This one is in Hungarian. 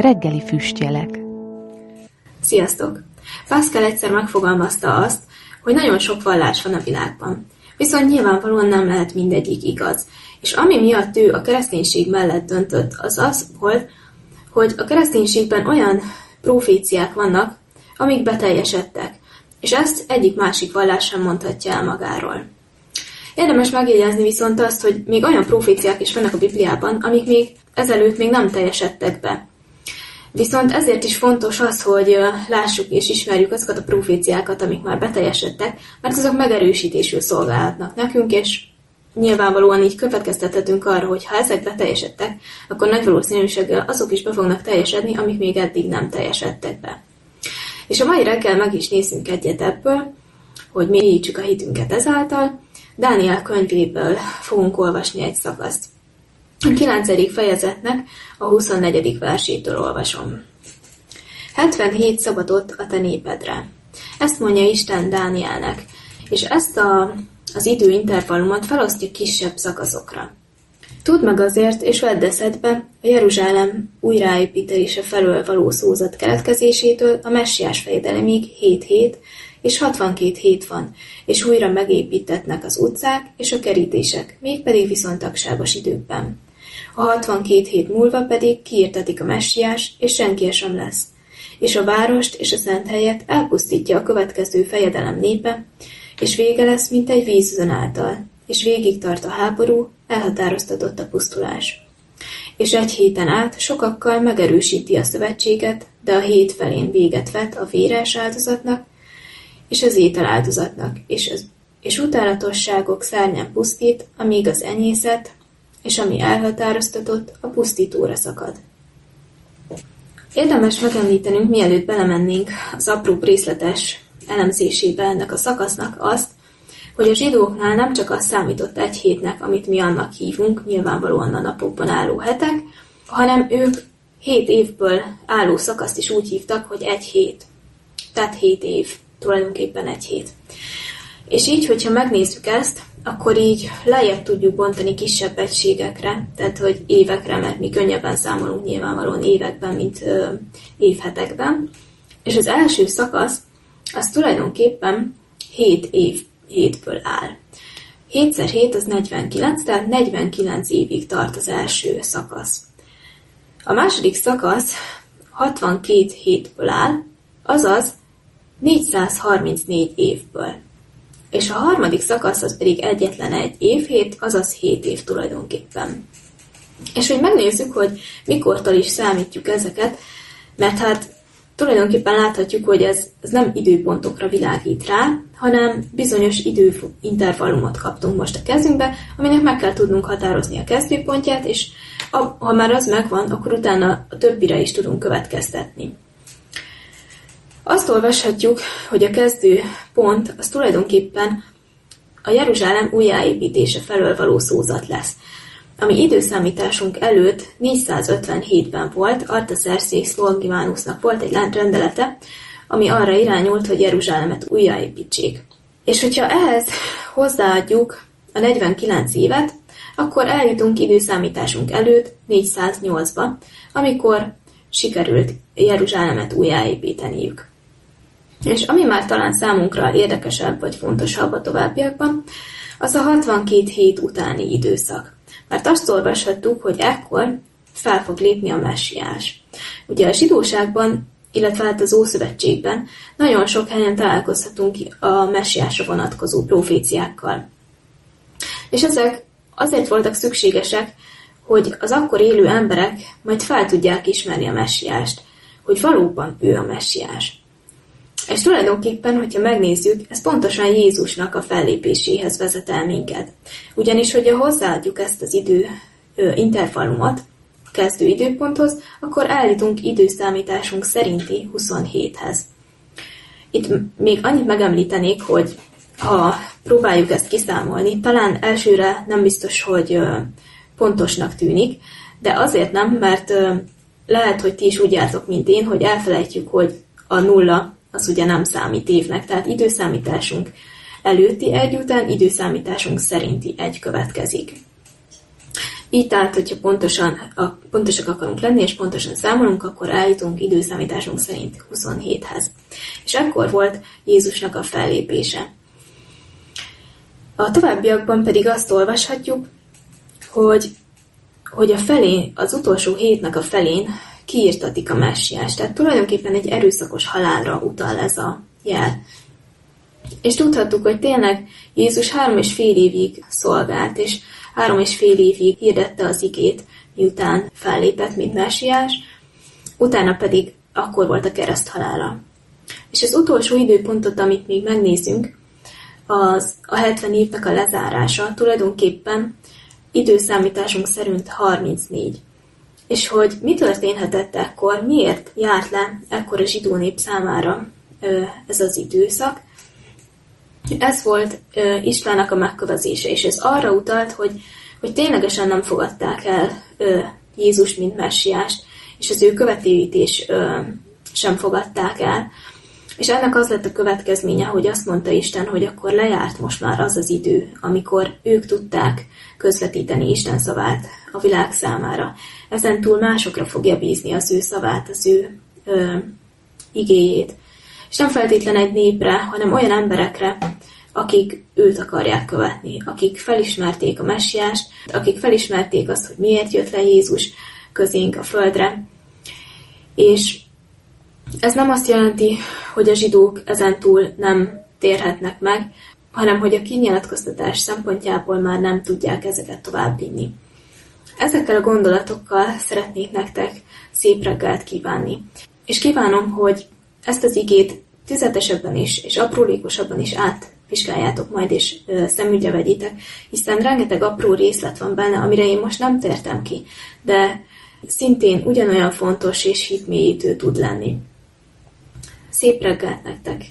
Reggeli füstjelek Sziasztok! Pascal egyszer megfogalmazta azt, hogy nagyon sok vallás van a világban. Viszont nyilvánvalóan nem lehet mindegyik igaz. És ami miatt ő a kereszténység mellett döntött, az az volt, hogy a kereszténységben olyan proféciák vannak, amik beteljesedtek, és ezt egyik másik vallás sem mondhatja el magáról. Érdemes megjegyezni viszont azt, hogy még olyan proféciák is vannak a Bibliában, amik még ezelőtt még nem teljesedtek be. Viszont ezért is fontos az, hogy lássuk és ismerjük azokat a proféciákat, amik már beteljesedtek, mert azok megerősítésül szolgálhatnak nekünk, és nyilvánvalóan így következtethetünk arra, hogy ha ezek beteljesedtek, akkor nagy valószínűséggel azok is be fognak teljesedni, amik még eddig nem teljesedtek be. És a mai reggel meg is nézzünk egyet ebből, hogy mélyítsük a hitünket ezáltal. Dániel könyvéből fogunk olvasni egy szakaszt. A 9. fejezetnek a 24. versétől olvasom. 77 szabadott a te népedre. Ezt mondja Isten Dánielnek, és ezt a, az időintervallumot felosztja kisebb szakaszokra. Tudd meg azért, és vedd eszedbe a Jeruzsálem újraépítése felől való szózat keletkezésétől a messiás fejedelemig 7 hét, és 62 hét van, és újra megépítetnek az utcák és a kerítések, mégpedig viszontagságos időkben. A 62 hét múlva pedig kiirtetik a messiás, és senki sem lesz. És a várost és a szent helyet elpusztítja a következő fejedelem népe, és vége lesz, mint egy vízön által, és végig tart a háború, elhatároztatott a pusztulás. És egy héten át sokakkal megerősíti a szövetséget, de a hét felén véget vet a véres áldozatnak, és az étel áldozatnak, és, az, és utálatosságok szárnyán pusztít, amíg az enyészet, és ami elhatároztatott, a pusztítóra szakad. Érdemes megemlítenünk, mielőtt belemennénk az apró részletes elemzésébe ennek a szakasznak azt, hogy a zsidóknál nem csak az számított egy hétnek, amit mi annak hívunk, nyilvánvalóan a napokban álló hetek, hanem ők hét évből álló szakaszt is úgy hívtak, hogy egy hét. Tehát hét év, tulajdonképpen egy hét. És így, hogyha megnézzük ezt, akkor így lejjebb tudjuk bontani kisebb egységekre, tehát hogy évekre, mert mi könnyebben számolunk nyilvánvalóan években, mint ö, évhetekben. És az első szakasz, az tulajdonképpen 7 év, 7-ből áll. 7x7 az 49, tehát 49 évig tart az első szakasz. A második szakasz 62 hétből áll, azaz 434 évből és a harmadik szakasz az pedig egyetlen egy évhét, azaz 7 év tulajdonképpen. És hogy megnézzük, hogy mikortól is számítjuk ezeket, mert hát tulajdonképpen láthatjuk, hogy ez, ez nem időpontokra világít rá, hanem bizonyos időintervallumot kaptunk most a kezünkbe, aminek meg kell tudnunk határozni a kezdőpontját, és ha már az megvan, akkor utána a többire is tudunk következtetni. Azt olvashatjuk, hogy a kezdő pont az tulajdonképpen a Jeruzsálem újjáépítése felől való szózat lesz, ami időszámításunk előtt 457-ben volt, Artaxerxes Longinusnak volt egy rendelete, ami arra irányult, hogy Jeruzsálemet újjáépítsék. És hogyha ehhez hozzáadjuk a 49 évet, akkor eljutunk időszámításunk előtt 408-ba, amikor sikerült Jeruzsálemet újjáépíteniük. És ami már talán számunkra érdekesebb vagy fontosabb a továbbiakban, az a 62 hét utáni időszak. Mert azt olvashattuk, hogy ekkor fel fog lépni a messiás. Ugye a zsidóságban, illetve hát az Ószövetségben nagyon sok helyen találkozhatunk a messiásra vonatkozó proféciákkal. És ezek azért voltak szükségesek, hogy az akkor élő emberek majd fel tudják ismerni a messiást, hogy valóban ő a messiás. És tulajdonképpen, hogyha megnézzük, ez pontosan Jézusnak a fellépéséhez vezet el minket. Ugyanis, hogyha hozzáadjuk ezt az idő ö, intervallumot a kezdő időponthoz, akkor állítunk időszámításunk szerinti 27-hez. Itt még annyit megemlítenék, hogy ha próbáljuk ezt kiszámolni, talán elsőre nem biztos, hogy ö, pontosnak tűnik, de azért nem, mert ö, lehet, hogy ti is úgy jártok, mint én, hogy elfelejtjük, hogy a nulla az ugye nem számít évnek, tehát időszámításunk előtti egy után időszámításunk szerinti egy következik. Így tehát, hogyha pontosan, a, pontosak akarunk lenni, és pontosan számolunk, akkor eljutunk időszámításunk szerint 27-hez. És akkor volt Jézusnak a fellépése. A továbbiakban pedig azt olvashatjuk, hogy, hogy a felén, az utolsó hétnek a felén kiírtatik a messiás. Tehát tulajdonképpen egy erőszakos halálra utal ez a jel. És tudhattuk, hogy tényleg Jézus három és fél évig szolgált, és három és fél évig hirdette az igét, miután fellépett, mint messiás, utána pedig akkor volt a kereszt halála. És az utolsó időpontot, amit még megnézünk, az a 70 évnek a lezárása tulajdonképpen időszámításunk szerint 34. És hogy mi történhetett ekkor, miért járt le ekkor a zsidó nép számára ez az időszak, ez volt Istvánnak a megkövezése, és ez arra utalt, hogy, hogy ténylegesen nem fogadták el Jézus, mint messiást, és az ő követőit uh, sem fogadták el. És ennek az lett a következménye, hogy azt mondta Isten, hogy akkor lejárt most már az az idő, amikor ők tudták közvetíteni Isten szavát a világ számára. Ezen túl másokra fogja bízni az ő szavát, az ő ö, igéjét. És nem feltétlen egy népre, hanem olyan emberekre, akik őt akarják követni, akik felismerték a messiást, akik felismerték azt, hogy miért jött le Jézus közénk a földre. És ez nem azt jelenti, hogy a zsidók ezentúl nem térhetnek meg, hanem hogy a kinyilatkoztatás szempontjából már nem tudják ezeket továbbvinni. Ezekkel a gondolatokkal szeretnék nektek szép reggelt kívánni. És kívánom, hogy ezt az igét tüzetesebben is, és aprólékosabban is átvizsgáljátok majd, és szemügyre vegyitek, hiszen rengeteg apró részlet van benne, amire én most nem tértem ki, de szintén ugyanolyan fontos és hitmélyítő tud lenni. Szép reggelt nektek!